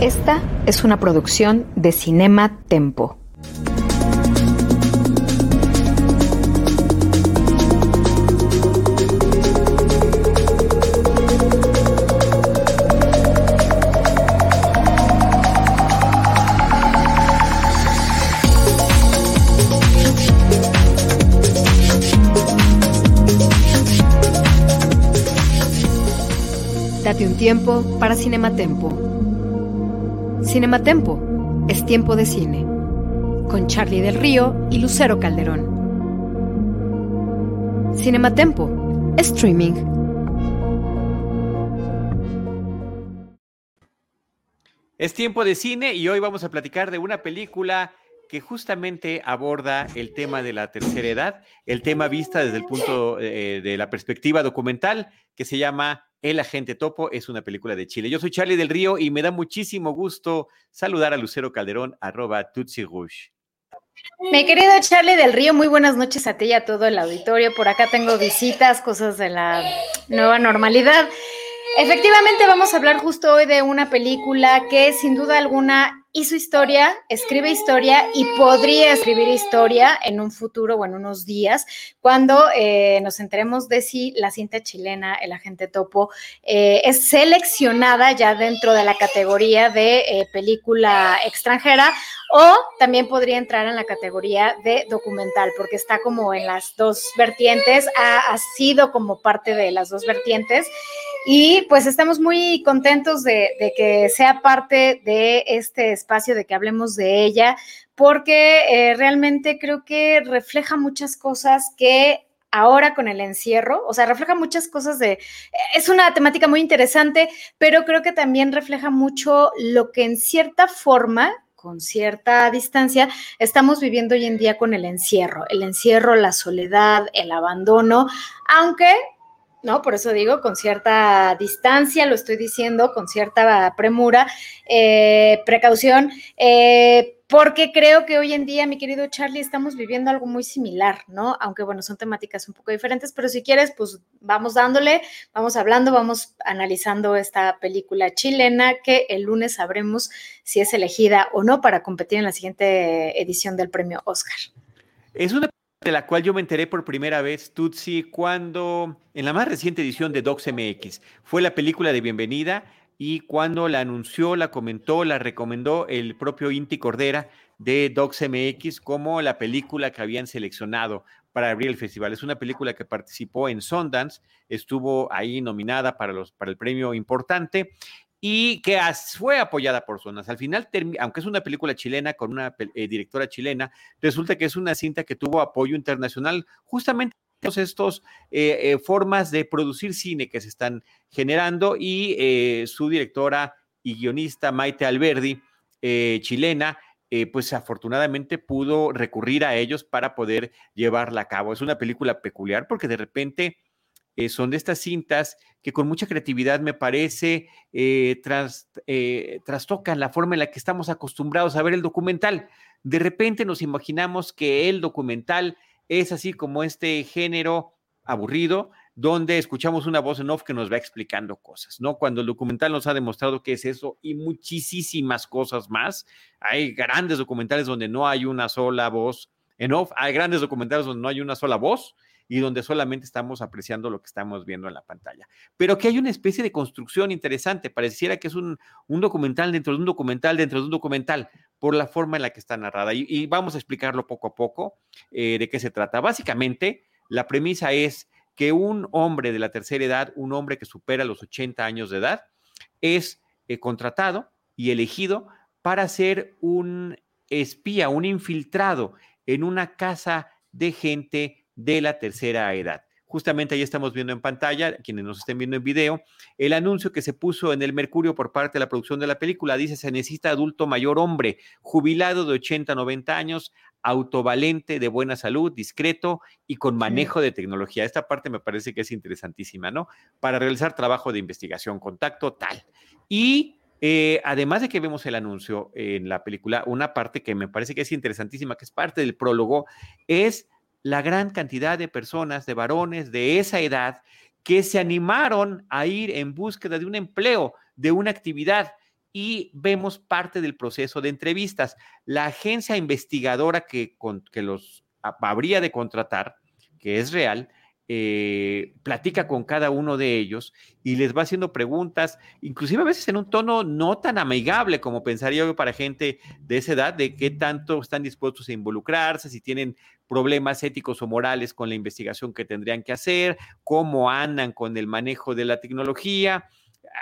Esta es una producción de Cinema Tempo. Date un tiempo para Cinematempo. Cinematempo es tiempo de cine, con Charlie del Río y Lucero Calderón. Cinematempo, streaming. Es tiempo de cine y hoy vamos a platicar de una película que justamente aborda el tema de la tercera edad, el tema vista desde el punto eh, de la perspectiva documental que se llama el Agente Topo es una película de Chile. Yo soy Charlie del Río y me da muchísimo gusto saludar a Lucero Calderón, arroba Tutsi Rouge. Mi querido Charlie del Río, muy buenas noches a ti y a todo el auditorio. Por acá tengo visitas, cosas de la nueva normalidad. Efectivamente, vamos a hablar justo hoy de una película que sin duda alguna hizo historia, escribe historia y podría escribir historia en un futuro o en unos días, cuando eh, nos enteremos de si la cinta chilena, El Agente Topo, eh, es seleccionada ya dentro de la categoría de eh, película extranjera o también podría entrar en la categoría de documental, porque está como en las dos vertientes, ha, ha sido como parte de las dos vertientes. Y pues estamos muy contentos de, que sea parte de este espacio, de que hablemos de ella, porque eh, realmente creo que refleja muchas cosas que ahora con el encierro, o sea, refleja muchas cosas de, es una temática muy interesante, pero creo que también refleja mucho lo que en cierta forma con cierta distancia, estamos viviendo hoy en día con el encierro, el encierro, la soledad, el abandono, aunque ¿no? Por eso digo, con cierta distancia, lo estoy diciendo, con cierta premura, eh, precaución, eh, porque creo que hoy en día, mi querido Charlie, estamos viviendo algo muy similar, ¿no? Aunque bueno, son temáticas un poco diferentes, pero si quieres, pues vamos dándole, vamos hablando, vamos analizando esta película chilena que el lunes sabremos si es elegida o no para competir en la siguiente edición del premio Oscar. Es una de la cual yo me enteré por primera vez, Tutsi, cuando en la más reciente edición de Docs MX fue la película de bienvenida y cuando la anunció, la comentó, la recomendó el propio Inti Cordera de Docs MX como la película que habían seleccionado para abrir el festival. Es una película que participó en Sundance, estuvo ahí nominada para, para el premio importante y que fue apoyada por zonas. Al final, aunque es una película chilena con una eh, directora chilena, resulta que es una cinta que tuvo apoyo internacional justamente estos eh, eh, formas de producir cine que se están generando y su directora y guionista Maite Alberdi, chilena, pues afortunadamente pudo recurrir a ellos para poder llevarla a cabo. Es una película peculiar porque de repente eh, son de estas cintas que con mucha creatividad me parece eh, tras, eh, trastocan la forma en la que estamos acostumbrados a ver el documental. De repente nos imaginamos que el documental es así como este género aburrido, donde escuchamos una voz en off que nos va explicando cosas, ¿no? Cuando el documental nos ha demostrado que es eso y muchísimas cosas más. Hay grandes documentales donde no hay una sola voz en off, hay grandes documentales donde no hay una sola voz, y donde solamente estamos apreciando lo que estamos viendo en la pantalla. Pero que hay una especie de construcción interesante, pareciera que es un, documental dentro de un documental dentro de un documental, por la forma en la que está narrada. Y, vamos a explicarlo poco a poco eh, de qué se trata. Básicamente, la premisa es que un hombre de la tercera edad, un hombre que supera los 80 años de edad, es eh, contratado y elegido para ser un espía, un infiltrado en una casa de gente de la tercera edad. justamente ahí estamos viendo en pantalla, quienes nos estén viendo en video, el anuncio que se puso en el Mercurio por parte de la producción de la película. Dice, se necesita adulto mayor hombre, jubilado de 80, 90 años, autovalente, de buena salud, discreto y con manejo de tecnología. Esta parte me parece que es interesantísima, ¿no? Para realizar trabajo de investigación, contacto, tal. Y eh, además de que vemos el anuncio en la película, una parte que me parece que es interesantísima, que es parte del prólogo, es la gran cantidad de personas, de varones de esa edad, que se animaron a ir en búsqueda de un empleo, de una actividad. Y vemos parte del proceso de entrevistas. La agencia investigadora que, que los habría de contratar, que es real, eh, platica con cada uno de ellos y les va haciendo preguntas, inclusive a veces en un tono no tan amigable como pensaría yo para gente de esa edad, de qué tanto están dispuestos a involucrarse, si tienen problemas éticos o morales con la investigación que tendrían que hacer, cómo andan con el manejo de la tecnología.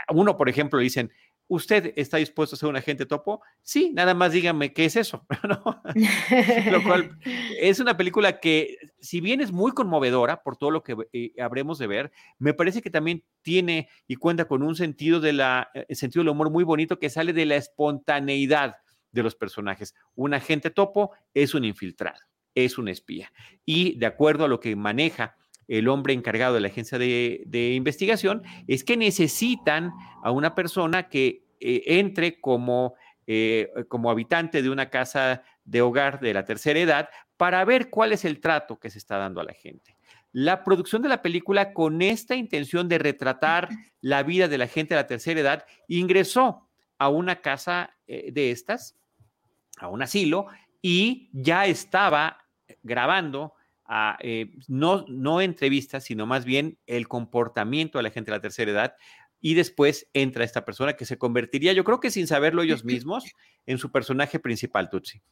Uno, por ejemplo, dicen, ¿Usted está dispuesto a ser un agente topo? Sí, nada más dígame qué es eso. lo cual es una película que, si bien es muy conmovedora por todo lo que eh, habremos de ver, me parece que también tiene y cuenta con un sentido, de la, eh, sentido del humor muy bonito que sale de la espontaneidad de los personajes. Un agente topo es un infiltrado, es un espía. Y de acuerdo a lo que maneja el hombre encargado de la agencia de, investigación, es que necesitan a una persona que eh, entre como, eh, como habitante de una casa de hogar de la tercera edad para ver cuál es el trato que se está dando a la gente. La producción de la película, con esta intención de retratar la vida de la gente de la tercera edad, ingresó a una casa eh, de estas, a un asilo, y ya estaba grabando eh, no, no entrevistas, sino más bien el comportamiento de la gente de la tercera edad. Y después entra esta persona que se convertiría, yo creo que sin saberlo ellos mismos, en su personaje principal, Tutsi.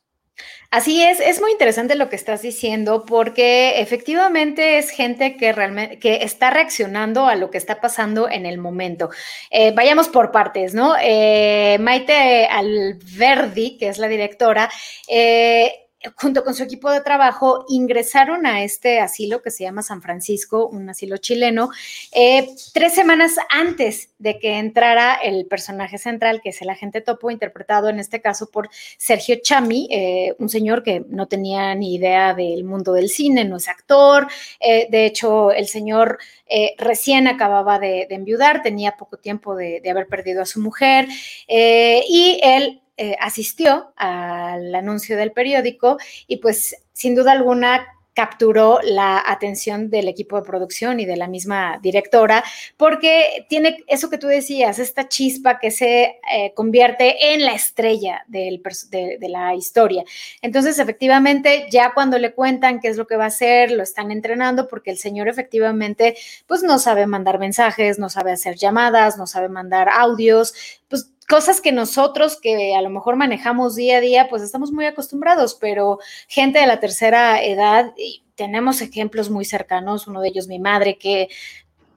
Así es, es muy interesante lo que estás diciendo porque efectivamente es gente que realmente que está reaccionando a lo que está pasando en el momento. Eh, vayamos por partes, ¿no? Eh, Maite Alverdi, que es la directora, eh, junto con su equipo de trabajo, ingresaron a este asilo que se llama San Francisco, un asilo chileno, eh, tres semanas antes de que entrara el personaje central, que es el agente topo, interpretado en este caso por Sergio Chami, eh, un señor que no tenía ni idea del mundo del cine, no es actor. Eh, de hecho, el señor recién acababa de, enviudar, tenía poco tiempo de, de, haber perdido a su mujer, y él eh, asistió al anuncio del periódico y pues sin duda alguna capturó la atención del equipo de producción y de la misma directora, porque tiene eso que tú decías, esta chispa que se eh, convierte en la estrella de, de, la historia. Entonces, efectivamente, ya cuando le cuentan qué es lo que va a hacer, lo están entrenando, porque el señor efectivamente, pues no sabe mandar mensajes, no sabe hacer llamadas, no sabe mandar audios, pues cosas que nosotros que a lo mejor manejamos día a día, pues estamos muy acostumbrados, pero gente de la tercera edad, tenemos ejemplos muy cercanos, uno de ellos mi madre, que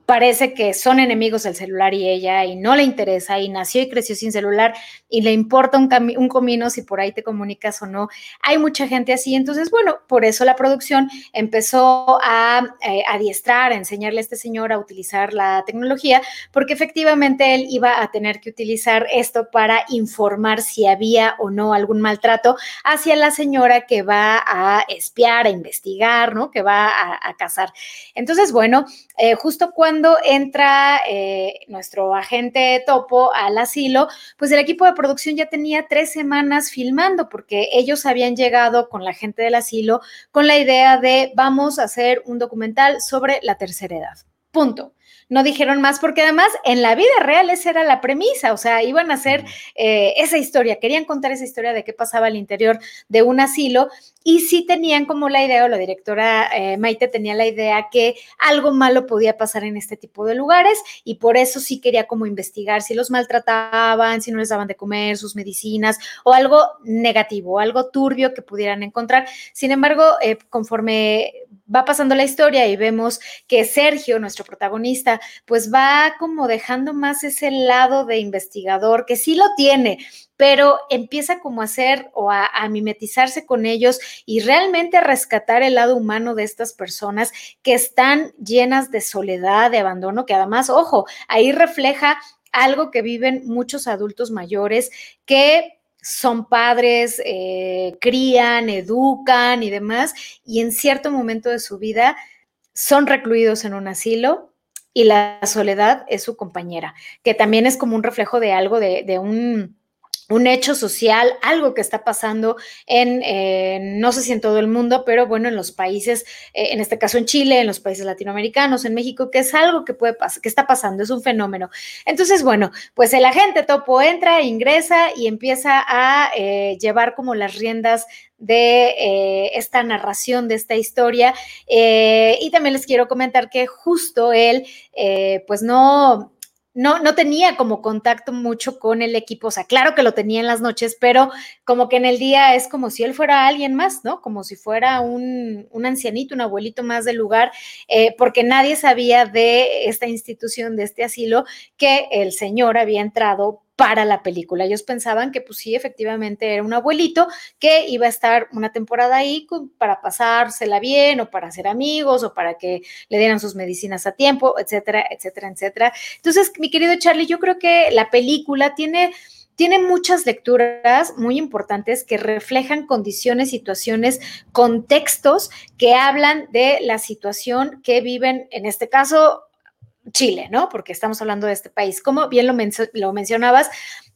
parece que son enemigos del celular y ella y no le interesa y nació y creció sin celular y le importa un, un comino si por ahí te comunicas o no. Hay mucha gente así, entonces, bueno, por eso la producción empezó a eh, adiestrar, a enseñarle a este señor a utilizar la tecnología, porque efectivamente él iba a tener que utilizar esto para informar si había o no algún maltrato hacia la señora que va a espiar, a investigar, ¿no? Que va a, a cazar. Entonces, bueno, eh, justo cuando entra eh, nuestro agente topo al asilo, pues el equipo de producción ya tenía tres semanas filmando porque ellos habían llegado con la gente del asilo con la idea de vamos a hacer un documental sobre la tercera edad. Punto no dijeron más porque además en la vida real esa era la premisa, o sea, iban a hacer eh, esa historia, querían contar esa historia de qué pasaba al interior de un asilo y sí tenían como la idea, o la directora eh, Maite tenía la idea que algo malo podía pasar en este tipo de lugares y por eso sí quería como investigar si los maltrataban, si no les daban de comer, sus medicinas o algo negativo, algo turbio que pudieran encontrar. Sin embargo, eh, conforme va pasando la historia y vemos que Sergio, nuestro protagonista, pues va como dejando más ese lado de investigador, que sí lo tiene, pero empieza como a hacer o a, mimetizarse con ellos y realmente a rescatar el lado humano de estas personas que están llenas de soledad, de abandono, que además, ojo, ahí refleja algo que viven muchos adultos mayores que son padres, eh, crían, educan y demás, y en cierto momento de su vida son recluidos en un asilo y la soledad es su compañera, que también es como un reflejo de algo, de un un hecho social, algo que está pasando en, eh, no sé si en todo el mundo, pero bueno, en los países, eh, en este caso en Chile, en los países latinoamericanos, en México, que es algo que puede pasar, que está pasando, es un fenómeno. Entonces, bueno, pues el agente topo entra, ingresa y empieza a eh, llevar como las riendas de esta narración de esta historia. y también les quiero comentar que justo él, pues no no, no tenía como contacto mucho con el equipo, o sea, claro que lo tenía en las noches, pero como que en el día es como si él fuera alguien más, ¿no? Como si fuera un, un ancianito, un abuelito más del lugar, eh, porque nadie sabía de esta institución, de este asilo, que el señor había entrado para la película. Ellos pensaban que pues sí, efectivamente era un abuelito que iba a estar una temporada ahí para pasársela bien o para ser amigos o para que le dieran sus medicinas a tiempo, etcétera, etcétera, etcétera. Entonces, mi querido Charlie, yo creo que la película tiene tiene muchas lecturas muy importantes que reflejan condiciones, situaciones, contextos que hablan de la situación que viven, en este caso, Chile, ¿no? Porque estamos hablando de este país. Como bien lo, lo mencionabas,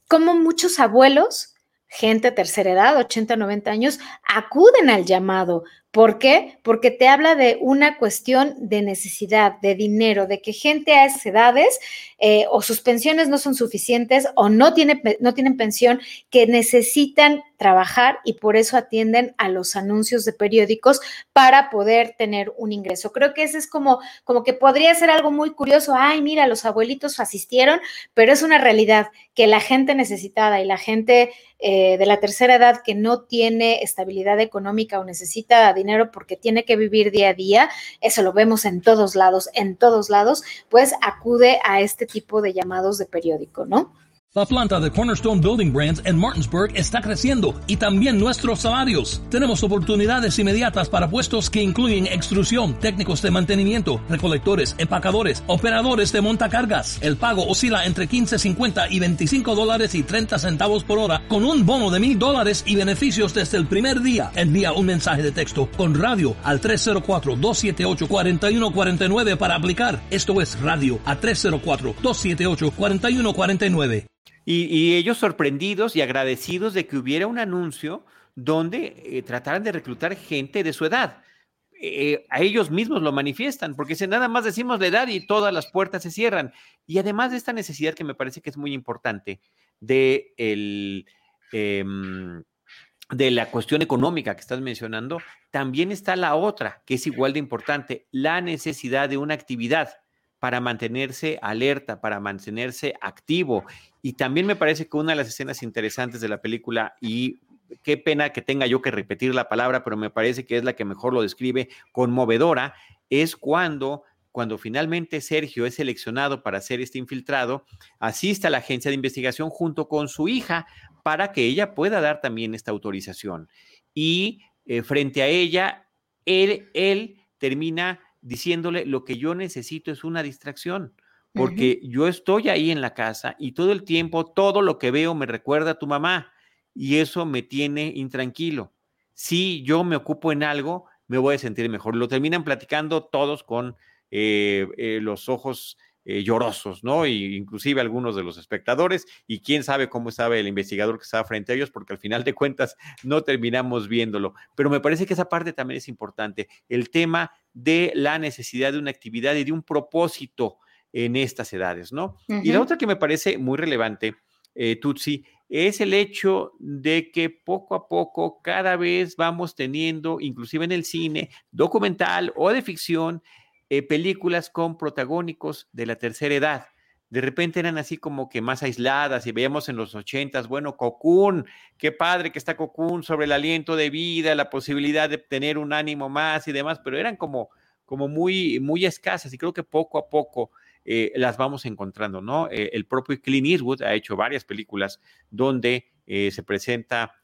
como muchos abuelos, gente tercera edad, 80, 90 años, acuden al llamado ¿Por qué? Porque te habla de una cuestión de necesidad, de dinero, de que gente a esas edades eh, o sus pensiones no son suficientes o no, tiene, no tienen pensión, que necesitan trabajar y por eso atienden a los anuncios de periódicos para poder tener un ingreso. Creo que ese es como, como que podría ser algo muy curioso. Ay, mira, los abuelitos asistieron, pero es una realidad que la gente necesitada y la gente eh, de la tercera edad que no tiene estabilidad económica o necesita dinero porque tiene que vivir día a día, eso lo vemos en todos lados, en todos lados, pues acude a este tipo de llamados de periódico, ¿no? La planta de Cornerstone Building Brands en Martinsburg está creciendo y también nuestros salarios. Tenemos oportunidades inmediatas para puestos que incluyen extrusión, técnicos de mantenimiento, recolectores, empacadores, operadores de montacargas. El pago oscila entre 15.50 y 25 dólares y 30 centavos por hora con un bono de mil dólares y beneficios desde el primer día. Envía un mensaje de texto con radio al 304-278-4149 para aplicar. Esto es radio a 304-278-4149. Y, ellos sorprendidos y agradecidos de que hubiera un anuncio donde eh, trataran de reclutar gente de su edad. Eh, a ellos mismos lo manifiestan, porque si nada más decimos la edad y todas las puertas se cierran. Y además de esta necesidad que me parece que es muy importante de, el, em, de la cuestión económica que estás mencionando, también está la otra, que es igual de importante, la necesidad de una actividad para mantenerse alerta, para mantenerse activo. Y también me parece que una de las escenas interesantes de la película, y qué pena que tenga yo que repetir la palabra, pero me parece que es la que mejor lo describe, conmovedora, es cuando cuando finalmente Sergio es seleccionado para ser este infiltrado, asiste a la agencia de investigación junto con su hija para que ella pueda dar también esta autorización. Y eh, frente a ella, él, él termina diciéndole lo que yo necesito es una distracción, porque yo estoy ahí en la casa y todo el tiempo todo lo que veo me recuerda a tu mamá y eso me tiene intranquilo. Si yo me ocupo en algo, me voy a sentir mejor. Lo terminan platicando todos con eh, eh, los ojos eh, llorosos, ¿no? Y inclusive algunos de los espectadores, y quién sabe cómo sabe el investigador que estaba frente a ellos, porque al final de cuentas no terminamos viéndolo. Pero me parece que esa parte también es importante, el tema de la necesidad de una actividad y de un propósito en estas edades, ¿no? Y la otra que me parece muy relevante, eh, Tutsi, es el hecho de que poco a poco cada vez vamos teniendo, inclusive en el cine, documental o de ficción, eh, películas con protagónicos de la tercera edad. de repente eran así como que más aisladas y veíamos en los ochentas, bueno, Cocoon, qué padre que está Cocoon sobre el aliento de vida, la posibilidad de tener un ánimo más y demás, pero eran como, como muy, muy escasas y creo que poco a poco eh, las vamos encontrando, ¿no? Eh, el propio Clint Eastwood ha hecho varias películas donde eh, se presenta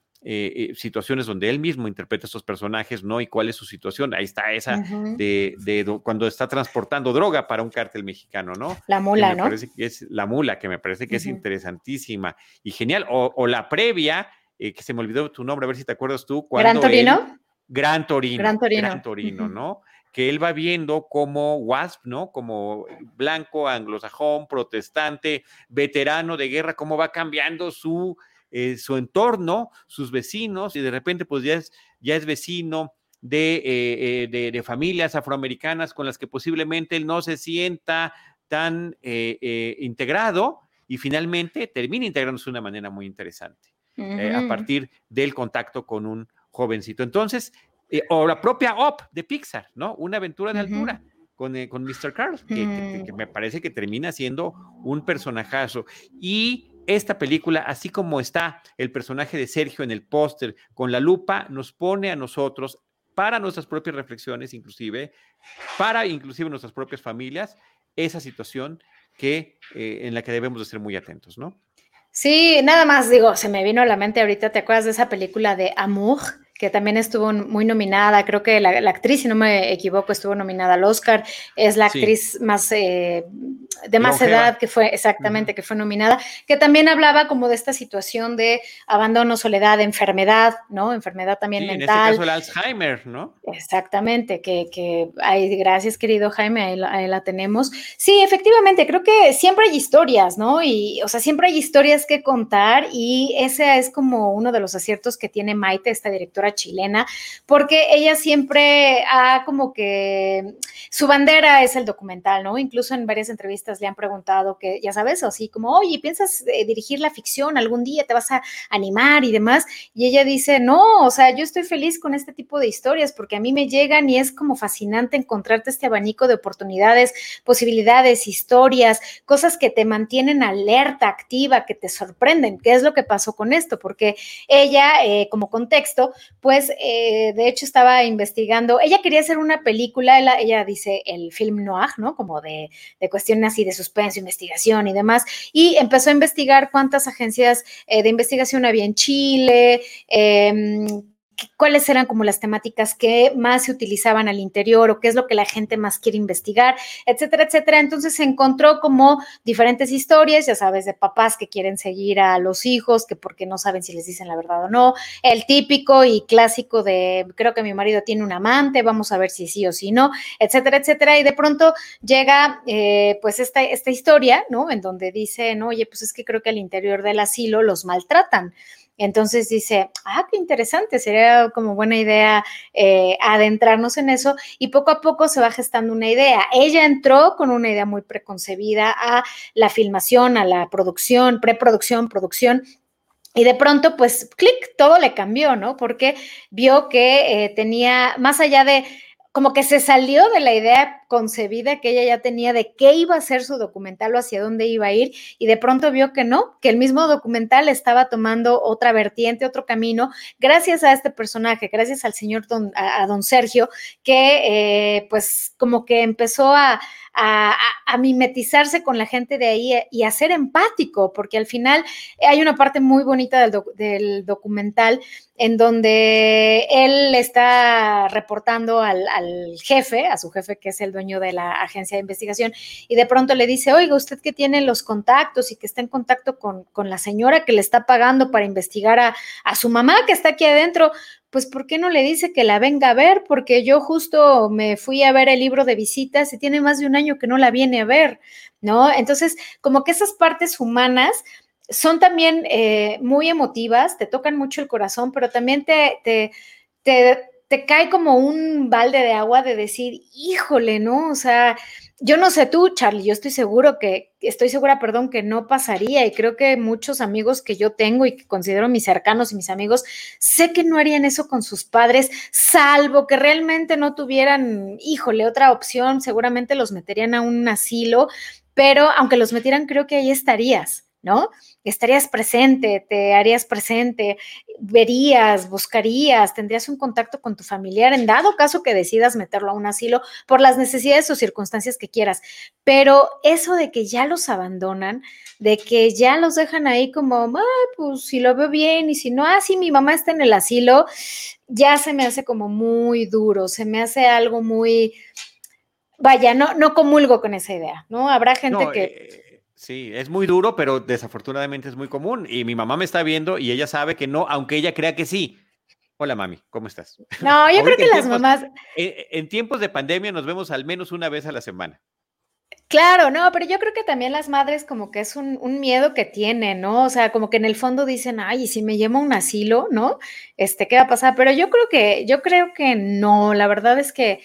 situaciones donde él mismo interpreta a estos personajes, ¿no? Y cuál es su situación. Ahí está esa de, cuando está transportando droga para un cártel mexicano, ¿no? La mula, ¿no? Parece que es la mula, que me parece que es interesantísima y genial. O, la previa, que se me olvidó tu nombre, a ver si te acuerdas tú. ¿Gran Torino? Gran Torino. Gran Torino. Gran Torino, ¿no? Que él va viendo como WASP, ¿no? Como blanco, anglosajón, protestante, veterano de guerra, cómo va cambiando su, eh, su entorno, sus vecinos, y de repente pues ya es, ya es vecino de, eh, eh, de, familias afroamericanas con las que posiblemente él no se sienta tan integrado y finalmente termina integrándose de una manera muy interesante a partir del contacto con un jovencito. Entonces, eh, o la propia Op de Pixar, ¿no? Una aventura de altura con, eh, con Mr. Carl, que, mm. me parece que termina siendo un personajazo. Y esta película, así como está el personaje de Sergio en el póster con la lupa, nos pone a nosotros para nuestras propias reflexiones, inclusive, para inclusive nuestras propias familias, esa situación que, eh, en la que debemos de ser muy atentos, ¿no? Sí, nada más digo, se me vino a la mente ahorita, ¿te acuerdas de esa película de Amour? Que también estuvo muy nominada, creo que la, actriz, si no me equivoco, estuvo nominada al Oscar, es la actriz más eh, de más edad que fue, exactamente, que fue nominada, que también hablaba como de esta situación de abandono, soledad, enfermedad, ¿no? Enfermedad también mental. En este caso el Alzheimer, ¿no? Exactamente, que, que ay, gracias querido Jaime, ahí la, ahí la, tenemos. Sí, efectivamente, creo que siempre hay historias, ¿no? Y, o sea, siempre hay historias que contar y ese es como uno de los aciertos que tiene Maite, esta directora chilena, porque ella siempre ha como que su bandera es el documental, ¿no? Incluso en varias entrevistas le han preguntado que, ya sabes, así como, oye, ¿piensas eh, dirigir la ficción algún día? ¿Te vas a animar y demás? Y ella dice, no, o sea, yo estoy feliz con este tipo de historias porque a mí me llegan y es como fascinante encontrarte este abanico de oportunidades, posibilidades, historias, cosas que te mantienen alerta, activa, que te sorprenden. ¿Qué es lo que pasó con esto? Porque ella, eh, como contexto, pues eh, de hecho estaba investigando, ella quería hacer una película, ella, dice el film noir, ¿no? Como de, cuestiones así de suspenso, investigación y demás, y empezó a investigar cuántas agencias eh, de investigación había en Chile, eh, cuáles eran como las temáticas que más se utilizaban al interior o qué es lo que la gente más quiere investigar, etcétera, etcétera. Entonces se encontró como diferentes historias, ya sabes, de papás que quieren seguir a los hijos, que porque no saben si les dicen la verdad o no, el típico y clásico de creo que mi marido tiene un amante, vamos a ver si sí o si no, etcétera, etcétera. Y de pronto llega eh, pues esta, esta historia, ¿no? En donde dicen, oye, pues es que creo que al interior del asilo los maltratan. Entonces dice, ah, qué interesante, sería como buena idea eh, adentrarnos en eso y poco a poco se va gestando una idea. Ella entró con una idea muy preconcebida a la filmación, a la producción, preproducción, producción. Y de pronto, pues, clic, todo le cambió, ¿no? Porque vio que eh, tenía, más allá de como que se salió de la idea concebida que ella ya tenía de qué iba a ser su documental o hacia dónde iba a ir y de pronto vio que no, que el mismo documental estaba tomando otra vertiente, otro camino, gracias a este personaje, gracias al señor don, a, don Sergio, que eh, pues como que empezó a, mimetizarse con la gente de ahí y a ser empático, porque al final hay una parte muy bonita del, del documental en donde él está reportando al, al, jefe, a su jefe que es el dueño de la agencia de investigación, y de pronto le dice, oiga, usted que tiene los contactos y que está en contacto con, con la señora que le está pagando para investigar a, a su mamá que está aquí adentro, pues ¿por qué no le dice que la venga a ver? Porque yo justo me fui a ver el libro de visitas y tiene más de un año que no la viene a ver, ¿no? Entonces, como que esas partes humanas son también eh, muy emotivas, te tocan mucho el corazón, pero también te, te cae como un balde de agua de decir, híjole, ¿no? O sea, yo no sé tú, Charlie, yo estoy seguro que, estoy segura, perdón, que no pasaría y creo que muchos amigos que yo tengo y que considero mis cercanos y mis amigos, sé que no harían eso con sus padres, salvo que realmente no tuvieran, híjole, otra opción, seguramente los meterían a un asilo, pero aunque los metieran, creo que ahí estarías. ¿No? Estarías presente, te harías presente, verías, buscarías, tendrías un contacto con tu familiar en dado caso que decidas meterlo a un asilo por las necesidades o circunstancias que quieras. Pero eso de que ya los abandonan, de que ya los dejan ahí como, pues si lo veo bien y si no, ah, sí, mi mamá está en el asilo, ya se me hace como muy duro, se me hace algo muy, vaya, no, no comulgo con esa idea, ¿no? Habrá gente que... Eh, Sí, es muy duro, pero desafortunadamente es muy común. Y mi mamá me está viendo y ella sabe que no, aunque ella crea que sí. Hola mami, ¿cómo estás? No, yo creo que las mamás... En, tiempos de pandemia nos vemos al menos una vez a la semana. Claro, no, pero yo creo que también las madres como que es un, un, miedo que tienen, ¿no? O sea, como que en el fondo dicen, ay, y si me llamo un asilo, ¿no? Este, ¿qué va a pasar? Pero yo creo que, yo creo que no, la verdad es que,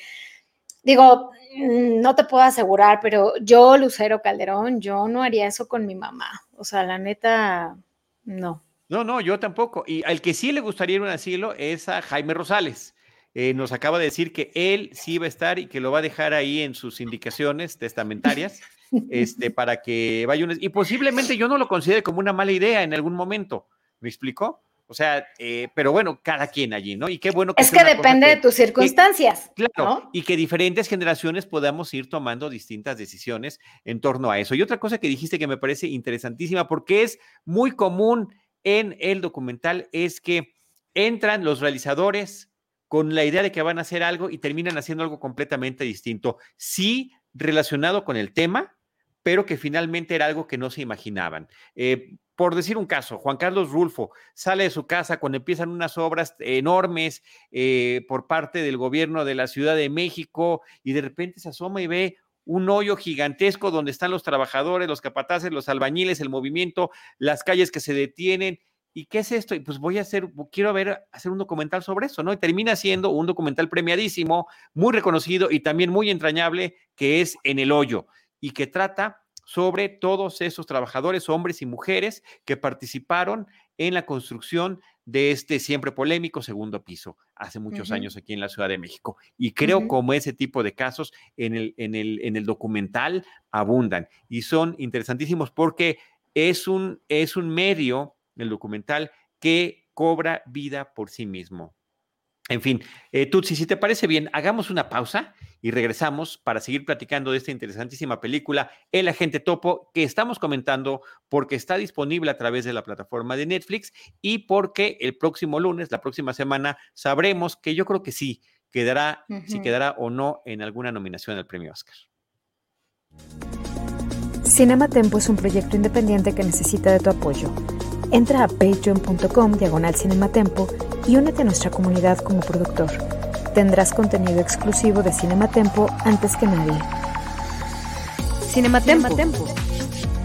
digo, no te puedo asegurar, pero yo, Lucero Calderón, yo no haría eso con mi mamá. O sea, la neta, no. No, no, yo tampoco. Y al que sí le gustaría ir a un asilo es a Jaime Rosales. Eh, nos acaba de decir que él sí va a estar y que lo va a dejar ahí en sus indicaciones testamentarias este, para que vaya un... Y posiblemente yo no lo considere como una mala idea en algún momento. ¿Me explicó? O sea, eh, pero bueno, cada quien allí, ¿no? Y qué bueno que... Es que depende de tus circunstancias. claro, y que diferentes generaciones podamos ir tomando distintas decisiones en torno a eso. Y otra cosa que dijiste que me parece interesantísima, porque es muy común en el documental, es que entran los realizadores con la idea de que van a hacer algo y terminan haciendo algo completamente distinto. Sí, relacionado con el tema, pero que finalmente era algo que no se imaginaban. Eh, por decir un caso, Juan Carlos Rulfo sale de su casa cuando empiezan unas obras enormes eh, por parte del gobierno de la Ciudad de México y de repente se asoma y ve un hoyo gigantesco donde están los trabajadores, los capataces, los albañiles, el movimiento, las calles que se detienen. ¿Y qué es esto? Y pues voy a hacer, quiero hacer un documental sobre eso, ¿no? Y termina siendo un documental premiadísimo, muy reconocido y también muy entrañable, que es En el Hoyo, y que trata sobre todos esos trabajadores, hombres y mujeres, que participaron en la construcción de este siempre polémico segundo piso hace muchos años aquí en la Ciudad de México. Y creo como ese tipo de casos en el, en, el, en el documental abundan y son interesantísimos porque es un, es un medio, el documental, que cobra vida por sí mismo. En fin, eh, Tutsi, si te parece bien, hagamos una pausa y regresamos para seguir platicando de esta interesantísima película, El Agente Topo, que estamos comentando porque está disponible a través de la plataforma de Netflix y porque el próximo lunes, la próxima semana, sabremos que yo creo que sí, quedará, si quedará o no en alguna nominación al premio Oscar. Cinema Tempo es un proyecto independiente que necesita de tu apoyo. Entra a patreon.com diagonal cinematempo y únete a nuestra comunidad como productor. Tendrás contenido exclusivo de Cinematempo antes que nadie. Cinematempo. Tempo.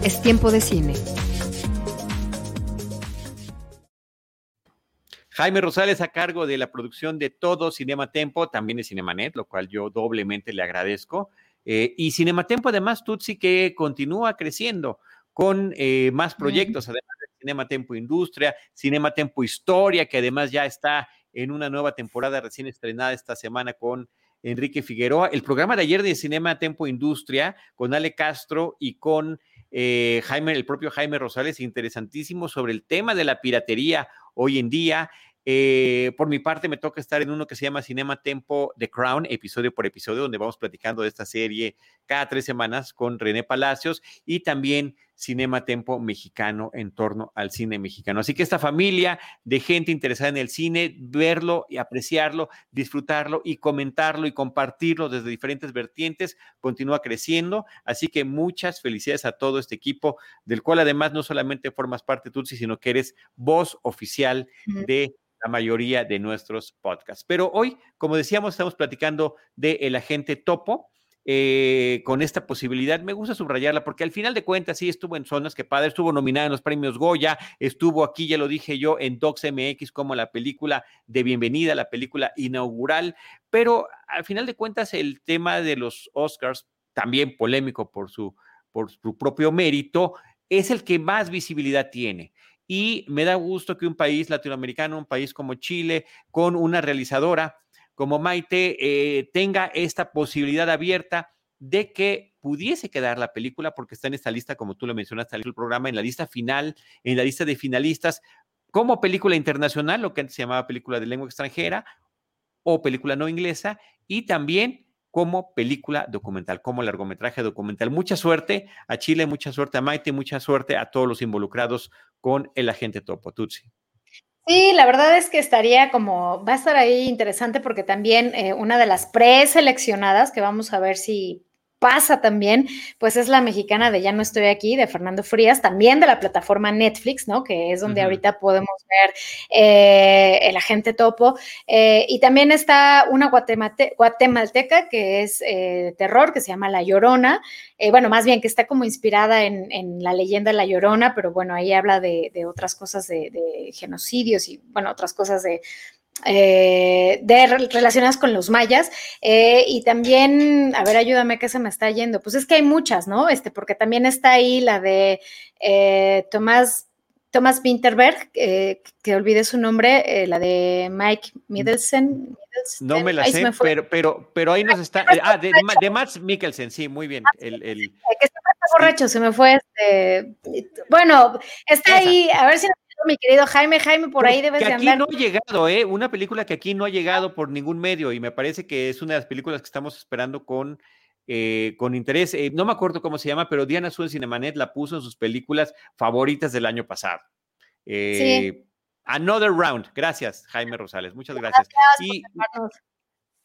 Es tiempo de cine. Jaime Rosales a cargo de la producción de todo Cinema Tempo, también de Cinemanet, lo cual yo doblemente le agradezco. Eh, y Cinematempo, además, Tutsi, que continúa creciendo con eh, más proyectos, además Cinema Tempo Industria, Cinema Tempo Historia, que además ya está en una nueva temporada recién estrenada esta semana con Enrique Figueroa. El programa de ayer de Cinema Tempo Industria con Ale Castro y con eh, Jaime, el propio Jaime Rosales, interesantísimo sobre el tema de la piratería hoy en día. Eh, por mi parte, me toca estar en uno que se llama Cinema Tempo The Crown, episodio por episodio, donde vamos platicando de esta serie cada tres semanas con René Palacios y también Cinema Tempo mexicano en torno al cine mexicano. Así que esta familia de gente interesada en el cine, verlo y apreciarlo, disfrutarlo y comentarlo y compartirlo desde diferentes vertientes, continúa creciendo. Así que muchas felicidades a todo este equipo, del cual además no solamente formas parte tú, sino que eres voz oficial de la mayoría de nuestros podcasts. Pero hoy, como decíamos, estamos platicando de El Agente Topo. Eh, con esta posibilidad, me gusta subrayarla porque al final de cuentas sí estuvo en zonas que padre, estuvo nominada en los premios Goya, estuvo aquí, ya lo dije yo, en Docs MX como la película de bienvenida, la película inaugural, pero al final de cuentas el tema de los Oscars, también polémico por su, por su propio mérito, es el que más visibilidad tiene. Y me da gusto que un país latinoamericano, un país como Chile, con una realizadora como Maite, eh, tenga esta posibilidad abierta de que pudiese quedar la película porque está en esta lista, como tú lo mencionaste el programa, en la lista final, en la lista de finalistas, como película internacional, lo que antes se llamaba película de lengua extranjera o película no inglesa, y también como película documental, como largometraje documental. Mucha suerte a Chile, mucha suerte a Maite, mucha suerte a todos los involucrados con el agente Topo Tutsi. Sí, la verdad es que estaría como, va a estar ahí interesante porque también eh, una de las preseleccionadas, que vamos a ver si pasa también, pues es la mexicana de Ya no estoy aquí, de Fernando Frías, también de la plataforma Netflix, ¿no? Que es donde ahorita podemos ver eh, El Agente Topo. Eh, y también está una guatemalteca que es eh, terror, que se llama La Llorona. bueno, más bien que está como inspirada en, la leyenda de La Llorona, pero bueno, ahí habla de, otras cosas de genocidios y, bueno, otras cosas de eh, de relacionadas con los mayas eh, y también, a ver, ayúdame que se me está yendo. Pues es que hay muchas, ¿no? Este, porque también está ahí la de eh, Tomás Thomas Winterberg, que olvidé su nombre, la de Mike Middleton. No me la sé, pero, pero, pero ahí nos está. ah, de, de, Max Mikkelsen, sí, muy bien. El, el, que está borracho, se me fue este. Bueno, está ahí, a ver si mi querido Jaime. Jaime, por ahí debes de andar. Aquí no ha llegado, ¿eh? Una película que aquí no ha llegado por ningún medio y me parece que es una de las películas que estamos esperando con, eh, con interés. Eh, no me acuerdo cómo se llama, pero Diana Sue Cinemanet la puso en sus películas favoritas del año pasado. sí. Eh, Another Round. Gracias, Jaime Rosales. Muchas gracias. y,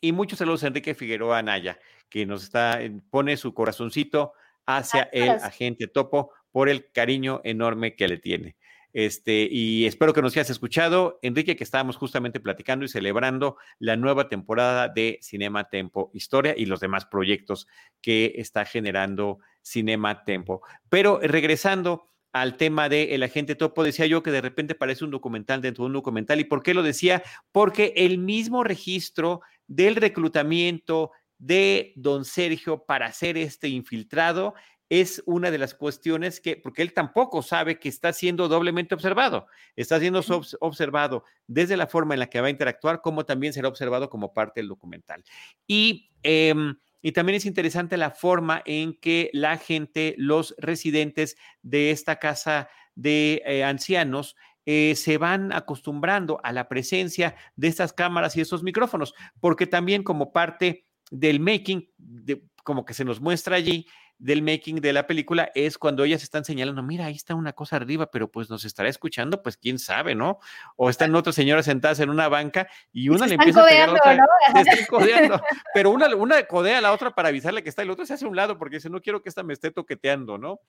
y, muchos saludos a Enrique Figueroa Anaya, que nos está, pone su corazoncito hacia el agente topo por el cariño enorme que le tiene. Este, y espero que nos hayas escuchado, Enrique, que estábamos justamente platicando y celebrando la nueva temporada de Cinema Tempo Historia y los demás proyectos que está generando Cinema Tempo. Pero regresando al tema de El Agente Topo, decía yo que de repente parece un documental dentro de un documental. ¿Y por qué lo decía? Porque el mismo registro del reclutamiento de don Sergio para ser este infiltrado es una de las cuestiones que, porque él tampoco sabe que está siendo doblemente observado, está siendo observado desde la forma en la que va a interactuar, como también será observado como parte del documental. Y, em, y también es interesante la forma en que la gente, los residentes de esta casa de eh, ancianos, eh, se van acostumbrando a la presencia de estas cámaras y estos micrófonos, porque también como parte del making, de, como que se nos muestra allí, del making de la película es cuando ellas están señalando, mira, ahí está una cosa arriba, pero pues nos estará escuchando, pues quién sabe, ¿no? O están otras señoras sentadas en una banca y una le empieza a pegar a la otra, están codeando, pero una, una codea a la otra para avisarle que está, el otro se hace a un lado porque dice, no quiero que esta me esté toqueteando, ¿no?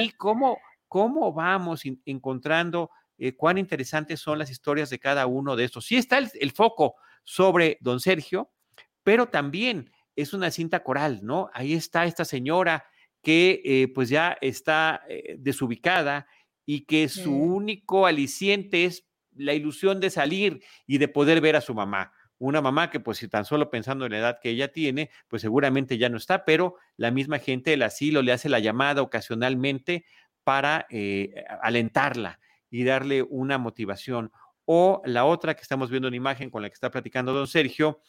Y cómo, cómo vamos encontrando eh, cuán interesantes son las historias de cada uno de estos. Sí está el foco sobre don Sergio, pero también es una cinta coral, ¿no? Ahí está esta señora que eh, pues ya está eh, desubicada y que su único aliciente es la ilusión de salir y de poder ver a su mamá. Una mamá que pues si tan solo pensando en la edad que ella tiene, pues seguramente ya no está, pero la misma gente del asilo le hace la llamada ocasionalmente para eh, alentarla y darle una motivación. O la otra que estamos viendo en imagen con la que está platicando don Sergio,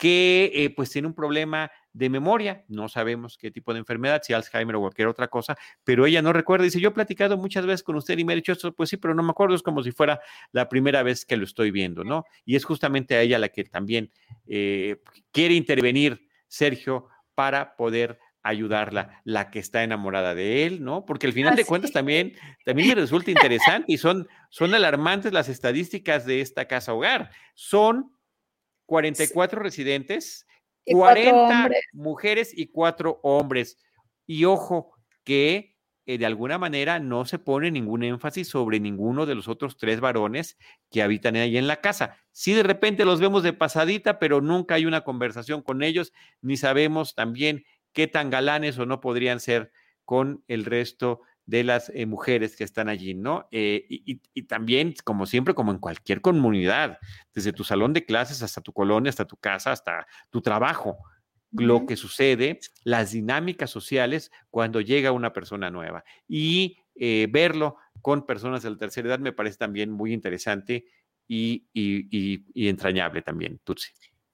que eh, pues tiene un problema de memoria, no sabemos qué tipo de enfermedad, si Alzheimer o cualquier otra cosa, pero ella no recuerda, dice, yo he platicado muchas veces con usted y me ha dicho esto, pues sí, pero no me acuerdo, es como si fuera la primera vez que lo estoy viendo, ¿no? Y es justamente a ella la que también eh, quiere intervenir Sergio para poder ayudarla, la que está enamorada de él, ¿no? Porque al final de cuentas también, también le resulta interesante y son, son alarmantes las estadísticas de esta casa hogar. Son 44 residentes, 40 mujeres y 4 hombres. Y ojo, que eh, de alguna manera no se pone ningún énfasis sobre ninguno de los otros tres varones que habitan ahí en la casa. Sí, de repente los vemos de pasadita, pero nunca hay una conversación con ellos, ni sabemos también qué tan galanes o no podrían ser con el resto de las eh, mujeres que están allí, ¿no? Eh, y, también, como siempre, como en cualquier comunidad, desde tu salón de clases hasta tu colonia, hasta tu casa, hasta tu trabajo, lo que sucede, las dinámicas sociales cuando llega una persona nueva. Y eh, verlo con personas de la tercera edad me parece también muy interesante y, y entrañable también, Tutsi.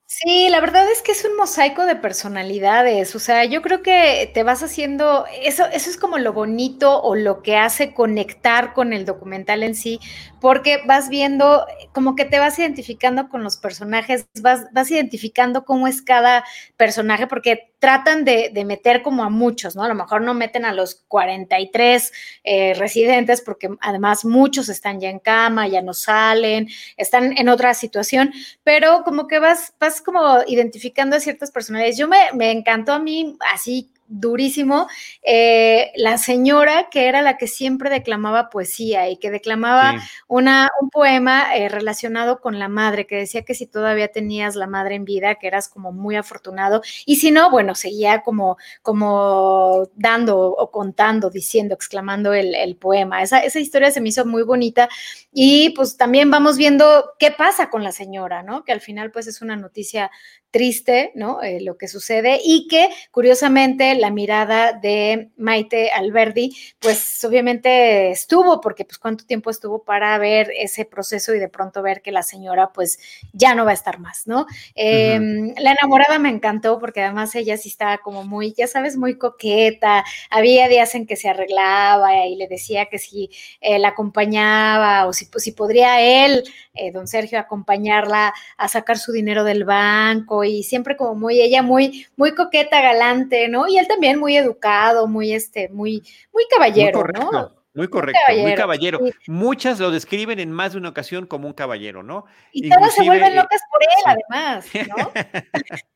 Sí, la verdad es que es un mosaico de personalidades, o sea, yo creo que te vas haciendo, eso, eso es como lo bonito o lo que hace conectar con el documental en sí, porque vas viendo, como que te vas identificando con los personajes, vas, vas identificando cómo es cada personaje, porque tratan de, de, meter como a muchos, ¿no? A lo mejor no meten a los 43 eh, residentes, porque además muchos están ya en cama, ya no salen, están en otra situación, pero como que vas, vas como identificando a ciertas personalidades. Yo me, me encantó a mí así durísimo, eh, la señora que era la que siempre declamaba poesía y que declamaba una, un poema eh, relacionado con la madre, que decía que si todavía tenías la madre en vida, que eras como muy afortunado, y si no, bueno, seguía como, como dando o contando, diciendo, exclamando el, el poema. Esa, esa historia se me hizo muy bonita y pues también vamos viendo qué pasa con la señora, ¿no? Que al final pues es una noticia triste, ¿no? Eh, lo que sucede y que curiosamente la mirada de Maite Alberdi, pues obviamente estuvo, porque pues cuánto tiempo estuvo para ver ese proceso y de pronto ver que la señora pues ya no va a estar más, ¿no? Em, la enamorada me encantó porque además ella sí estaba como muy, ya sabes, muy coqueta, había días en que se arreglaba y le decía que si eh, la acompañaba o si, pues, si podría él, eh, don Sergio, acompañarla a sacar su dinero del banco y siempre como muy, ella muy, muy coqueta, galante, ¿no? Y él también muy educado, muy, este, muy, muy caballero, muy ¿no? Muy correcto, muy caballero. Muchas lo describen en más de una ocasión como un caballero, ¿no? Y todas se vuelven eh, locas por él, además, ¿no?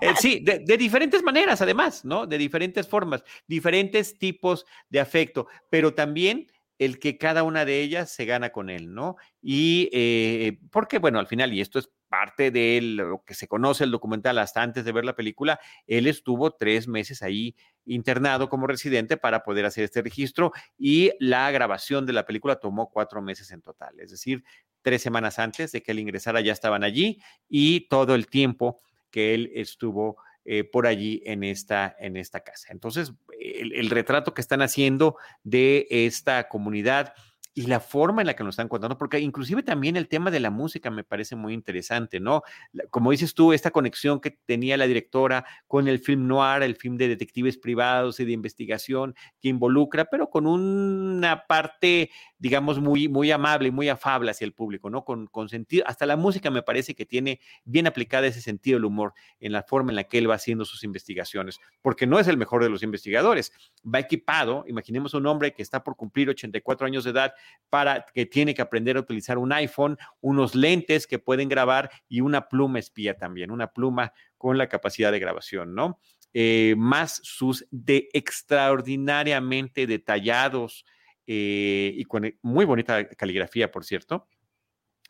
Eh, sí, de, de, diferentes maneras, además, ¿no? De diferentes formas, diferentes tipos de afecto, pero también el que cada una de ellas se gana con él, ¿no? Y eh, porque, bueno, al final, y esto es parte de lo que se conoce el documental hasta antes de ver la película, él estuvo tres meses ahí internado como residente para poder hacer este registro y la grabación de la película tomó cuatro meses en total, es decir, tres semanas antes de que él ingresara ya estaban allí y todo el tiempo que él estuvo eh, por allí en esta, en esta casa. Entonces, el, el, retrato que están haciendo de esta comunidad y la forma en la que nos están contando, porque inclusive también el tema de la música me parece muy interesante, ¿no? Como dices tú, esta conexión que tenía la directora con el film noir, el film de detectives privados y de investigación que involucra, pero con una parte, digamos, muy, muy amable, muy afable hacia el público, ¿no? Con, con sentido, hasta la música me parece que tiene bien aplicada ese sentido del humor en la forma en la que él va haciendo sus investigaciones, porque no es el mejor de los investigadores, va equipado, imaginemos un hombre que está por cumplir 84 años de edad, para que tiene que aprender a utilizar un iPhone, unos lentes que pueden grabar y una pluma espía también, una pluma con la capacidad de grabación, ¿no? Eh, más sus de extraordinariamente detallados eh, y con muy bonita caligrafía, por cierto,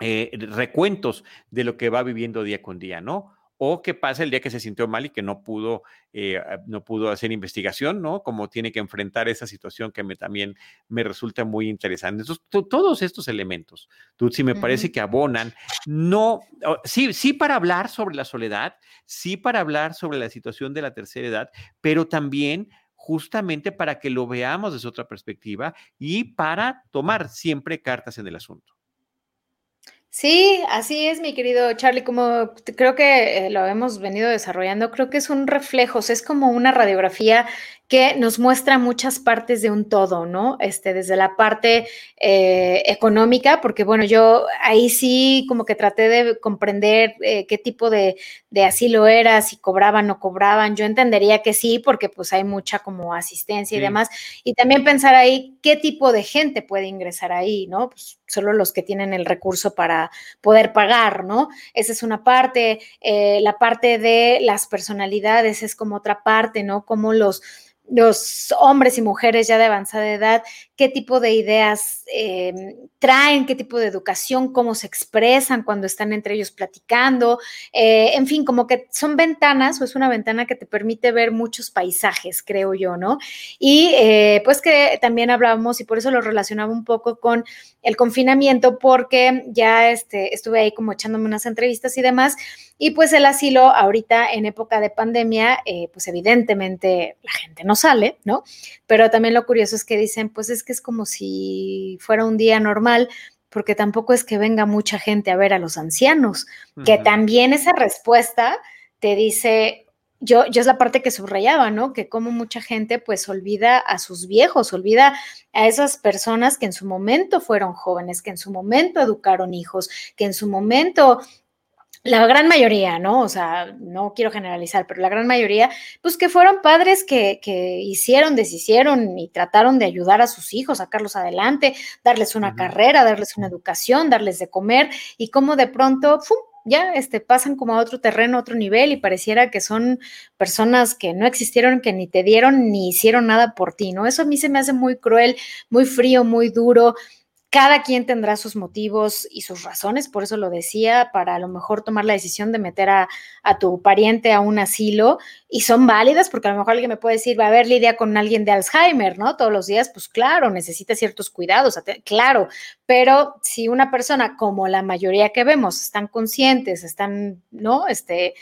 eh, recuentos de lo que va viviendo día con día, ¿no? o qué pasa el día que se sintió mal y que no pudo, eh, no pudo hacer investigación, ¿no? Como tiene que enfrentar esa situación que me, también me resulta muy interesante. Entonces, todos estos elementos, Tutsi, me parece que abonan, no, sí, sí para hablar sobre la soledad, sí para hablar sobre la situación de la tercera edad, pero también justamente para que lo veamos desde otra perspectiva y para tomar siempre cartas en el asunto. Sí, así es, mi querido Charlie, como creo que eh, lo hemos venido desarrollando, creo que es un reflejo, es como una radiografía que nos muestra muchas partes de un todo, ¿no? Este, desde la parte eh, económica, porque bueno, yo ahí sí como que traté de comprender eh, qué tipo de, de, asilo era, si cobraban o cobraban. Yo entendería que sí, porque pues hay mucha como asistencia y demás. Y también pensar ahí qué tipo de gente puede ingresar ahí, ¿no? Pues solo los que tienen el recurso para poder pagar, ¿no? Esa es una parte. Eh, la parte de las personalidades es como otra parte, ¿no? Como los los hombres y mujeres ya de avanzada edad, qué tipo de ideas eh, traen, qué tipo de educación, cómo se expresan cuando están entre ellos platicando, eh, en fin, como que son ventanas o es una ventana que te permite ver muchos paisajes, creo yo, ¿no? Y eh, pues que también hablábamos y por eso lo relacionaba un poco con el confinamiento, porque ya este, estuve ahí como echándome unas entrevistas y demás, y pues el asilo ahorita en época de pandemia, pues evidentemente la gente no sale, ¿no? Pero también lo curioso es que dicen, pues es que es como si fuera un día normal, porque tampoco es que venga mucha gente a ver a los ancianos, que también esa respuesta te dice, yo, yo es la parte que subrayaba, ¿no? Que como mucha gente pues olvida a sus viejos, olvida a esas personas que en su momento fueron jóvenes, que en su momento educaron hijos, que en su momento la gran mayoría, ¿no? O sea, no quiero generalizar, pero la gran mayoría, pues que fueron padres que, que hicieron, deshicieron y trataron de ayudar a sus hijos, sacarlos adelante, darles una carrera, darles una educación, darles de comer, y como de pronto, ¡fum! ya este, pasan como a otro terreno, a otro nivel y pareciera que son personas que no existieron, que ni te dieron ni hicieron nada por ti, ¿no? Eso a mí se me hace muy cruel, muy frío, muy duro. Cada quien tendrá sus motivos y sus razones, por eso lo decía, para a lo mejor tomar la decisión de meter a, tu pariente a un asilo y son válidas, porque a lo mejor alguien me puede decir, va a haber lidia con alguien de Alzheimer, ¿no? Todos los días, pues claro, necesita ciertos cuidados, claro, pero si una persona, como la mayoría que vemos, están conscientes, están, ¿no? Este,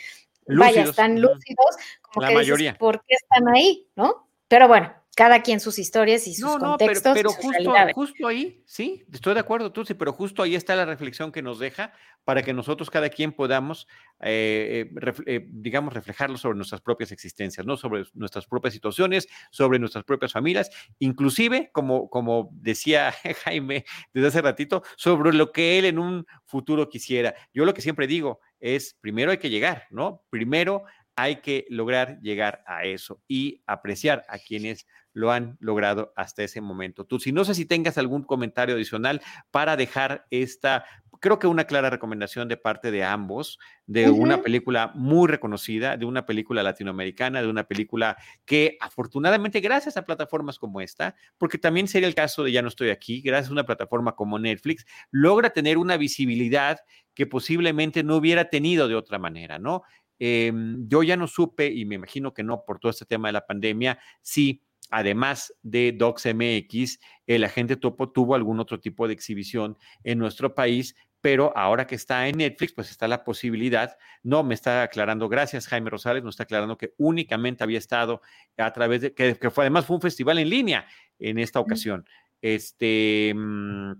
vaya, están lúcidos, como la que mayoría. Dices, ¿por qué están ahí, no? Pero bueno, cada quien sus historias y sus no, no, contextos. Pero, justo, justo, ahí, sí, estoy de acuerdo, tú sí, pero justo ahí está la reflexión que nos deja para que nosotros, cada quien, podamos, eh, eh, eh, digamos, reflejarlo sobre nuestras propias existencias, ¿no? Sobre nuestras propias situaciones, sobre nuestras propias familias, inclusive, como, como decía Jaime desde hace ratito, sobre lo que él en un futuro quisiera. Yo lo que siempre digo es, primero hay que llegar, ¿no? Primero hay que lograr llegar a eso y apreciar a quienes lo han logrado hasta ese momento. Tú, si no sé si tengas algún comentario adicional para dejar esta, creo que una clara recomendación de parte de ambos, de una película muy reconocida, de una película latinoamericana, de una película que afortunadamente gracias a plataformas como esta, porque también sería el caso de Ya no estoy aquí, gracias a una plataforma como Netflix, logra tener una visibilidad que posiblemente no hubiera tenido de otra manera, ¿no? Em, yo ya no supe, y me imagino que no por todo este tema de la pandemia, si además de DocsMX, el agente Topo tuvo algún otro tipo de exhibición en nuestro país, pero ahora que está en Netflix, pues está la posibilidad, no, me está aclarando, gracias Jaime Rosales, nos está aclarando que únicamente había estado a través de, que, fue además fue un festival en línea en esta ocasión. Este... Mm,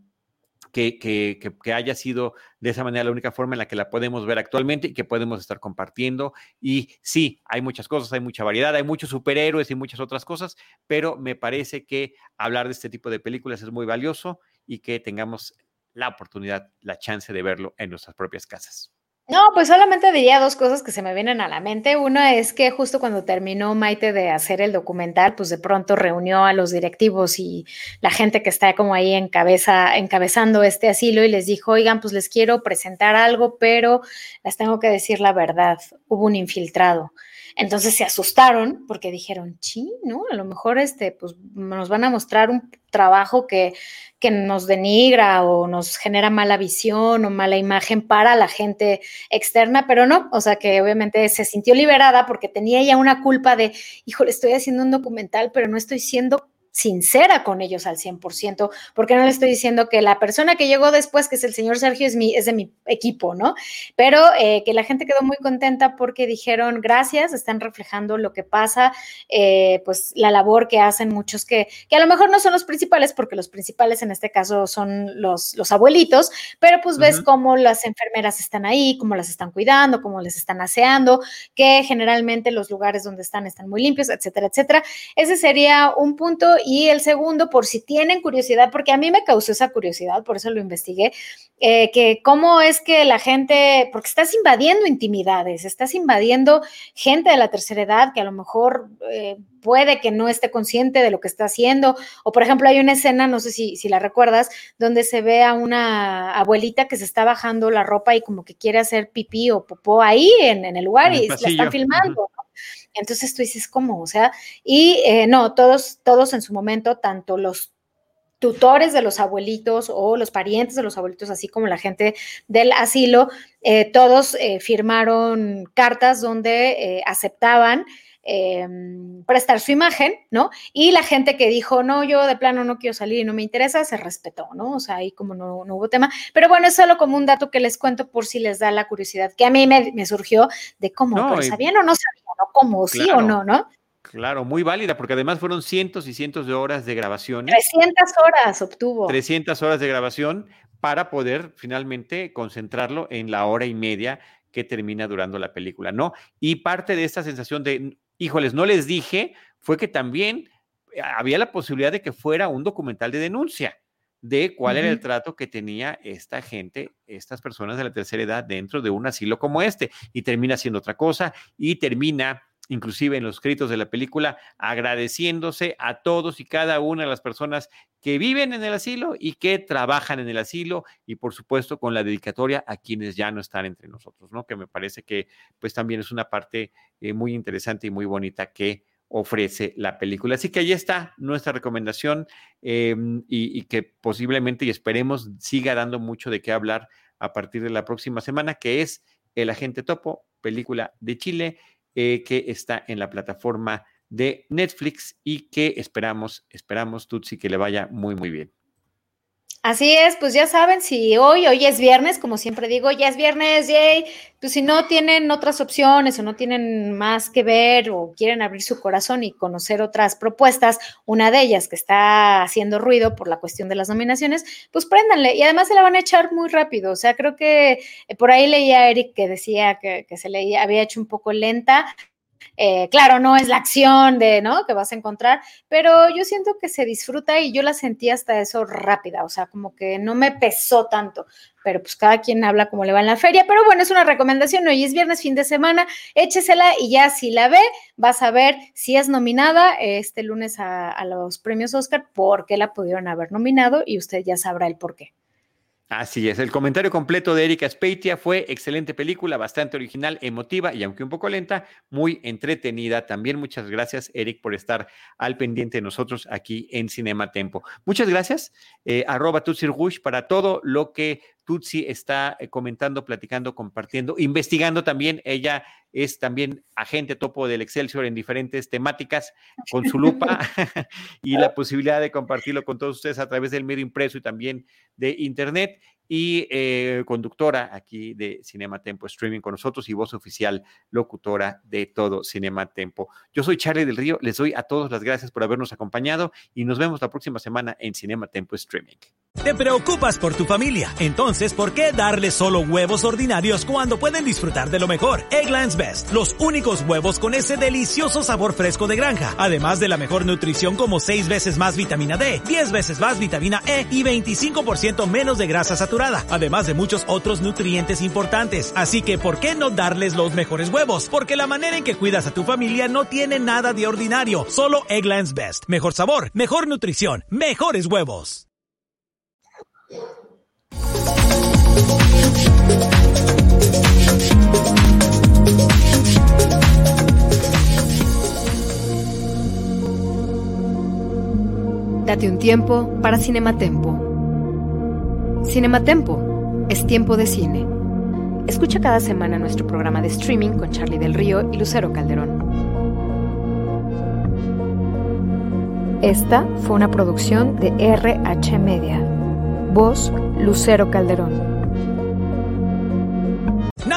que, haya sido de esa manera la única forma en la que la podemos ver actualmente y que podemos estar compartiendo. Y sí, hay muchas cosas, hay mucha variedad, hay muchos superhéroes y muchas otras cosas, pero me parece que hablar de este tipo de películas es muy valioso y que tengamos la oportunidad, la chance de verlo en nuestras propias casas. No, pues solamente diría dos cosas que se me vienen a la mente. Una es que justo cuando terminó Maite de hacer el documental, pues de pronto reunió a los directivos y la gente que está como ahí en cabeza, encabezando este asilo y les dijo, oigan, pues les quiero presentar algo, pero les tengo que decir la verdad, hubo un infiltrado. Entonces se asustaron porque dijeron, sí, ¿no? A lo mejor este, pues nos van a mostrar un trabajo que, que nos denigra o nos genera mala visión o mala imagen para la gente externa, pero no, o sea que obviamente se sintió liberada porque tenía ya una culpa de, híjole, estoy haciendo un documental, pero no estoy siendo sincera con ellos al 100%, porque no le estoy diciendo que la persona que llegó después, que es el señor Sergio, es, mi, es de mi equipo, ¿no? Pero eh, que la gente quedó muy contenta porque dijeron, gracias, están reflejando lo que pasa, eh, pues la labor que hacen muchos que, que a lo mejor no son los principales, porque los principales en este caso son los, los abuelitos, pero pues ves cómo las enfermeras están ahí, cómo las están cuidando, cómo les están aseando, que generalmente los lugares donde están están muy limpios, etcétera, etcétera. Ese sería un punto y el segundo, por si tienen curiosidad, porque a mí me causó esa curiosidad, por eso lo investigué, eh, que cómo es que la gente, porque estás invadiendo intimidades, estás invadiendo gente de la tercera edad que a lo mejor eh, puede que no esté consciente de lo que está haciendo. O por ejemplo, hay una escena, no sé si, si la recuerdas, donde se ve a una abuelita que se está bajando la ropa y como que quiere hacer pipí o popó ahí en, el lugar y la están filmando. Entonces tú dices, ¿cómo? O sea, y eh, no, todos, todos en su momento, tanto los tutores de los abuelitos o los parientes de los abuelitos, así como la gente del asilo, eh, todos eh, firmaron cartas donde aceptaban em, prestar su imagen, ¿no? Y la gente que dijo, no, yo de plano no quiero salir y no me interesa, se respetó, ¿no? O sea, ahí como no, hubo tema. Pero bueno, es solo como un dato que les cuento por si les da la curiosidad, que a mí me, surgió de cómo, ¿sabían o no sabían? ¿no? Como sí o no, ¿no? Claro, muy válida, porque además fueron cientos y cientos de horas de grabación. 300 horas obtuvo. 300 horas de grabación para poder finalmente concentrarlo en la hora y media que termina durando la película, ¿no? Y parte de esta sensación de, híjoles, no les dije, fue que también eh, había la posibilidad de que fuera un documental de denuncia de cuál era el trato que tenía esta gente, estas personas de la tercera edad dentro de un asilo como este, y termina siendo otra cosa, y termina inclusive en los escritos de la película, agradeciéndose a todos y cada una de las personas que viven en el asilo y que trabajan en el asilo y por supuesto con la dedicatoria a quienes ya no están entre nosotros, ¿no? Que me parece que pues también es una parte eh, muy interesante y muy bonita que ofrece la película. Así que ahí está nuestra recomendación em, y, y que posiblemente y esperemos siga dando mucho de qué hablar a partir de la próxima semana, que es El Agente Topo, película de Chile eh, que está en la plataforma de Netflix y que esperamos, esperamos, Tutsi, que le vaya muy, muy bien. Así es, pues ya saben, si hoy, hoy es viernes, como siempre digo, ya es viernes, yay, pues si no tienen otras opciones o no tienen más que ver o quieren abrir su corazón y conocer otras propuestas, una de ellas que está haciendo ruido por la cuestión de las nominaciones, pues préndanle. Y además se la van a echar muy rápido, o sea, creo que eh, por ahí leía Eric que decía que se le había hecho un poco lenta, eh, claro, no es la acción de, ¿no? Que vas a encontrar, pero yo siento que se disfruta y yo la sentí hasta eso rápida, o sea, como que no me pesó tanto, pero pues cada quien habla como le va en la feria, pero bueno, es una recomendación, hoy es viernes, fin de semana, échesela y ya si la ve, vas a ver si es nominada este lunes a, a los premios Oscar, por qué la pudieron haber nominado y usted ya sabrá el por qué. Así es, el comentario completo de Erika Speitia fue excelente película, bastante original, emotiva y aunque un poco lenta, muy entretenida. También muchas gracias, Eric, por estar al pendiente de nosotros aquí en Cinema Tempo. Muchas gracias, eh, arroba Tutsi Rush, para todo lo que Tutsi está eh, comentando, platicando, compartiendo, investigando también. Ella es también agente topo del Excelsior en diferentes temáticas con su lupa y la posibilidad de compartirlo con todos ustedes a través del medio impreso y también de Internet y eh, conductora aquí de Cinema Tempo Streaming con nosotros y voz oficial locutora de todo Cinema Tempo. Yo soy Charlie del Río, les doy a todos las gracias por habernos acompañado y nos vemos la próxima semana en Cinema Tempo Streaming. Te preocupas por tu familia, entonces ¿por qué darles solo huevos ordinarios cuando pueden disfrutar de lo mejor? Egglands Best, los únicos huevos con ese delicioso sabor fresco de granja, además de la mejor nutrición como 6 veces más vitamina D, 10 veces más vitamina E y 25% menos de grasa además de muchos otros nutrientes importantes. Así que, ¿por qué no darles los mejores huevos? Porque la manera en que cuidas a tu familia no tiene nada de ordinario, solo Egglands Best. Mejor sabor, mejor nutrición, mejores huevos. Date un tiempo para Cinematempo. Cinematempo, es tiempo de cine. Escucha cada semana nuestro programa de streaming con Charlie del Río y Lucero Calderón. Esta fue una producción de RH Media. Voz, Lucero Calderón.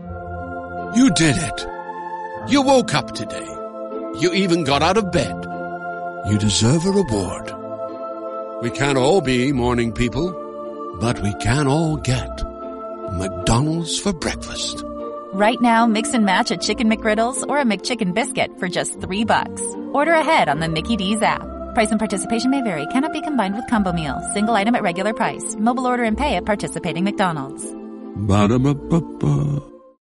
You did it. You woke up today. You even got out of bed. You deserve a reward. We can't all be morning people, but we can all get McDonald's for breakfast. Right now, mix and match a chicken McGriddles or a McChicken biscuit for just three bucks. Order ahead on the Mickey D's app. Price and participation may vary. Cannot be combined with combo meal. Single item at regular price. Mobile order and pay at participating McDonald's. Ba-da-ba-ba-ba.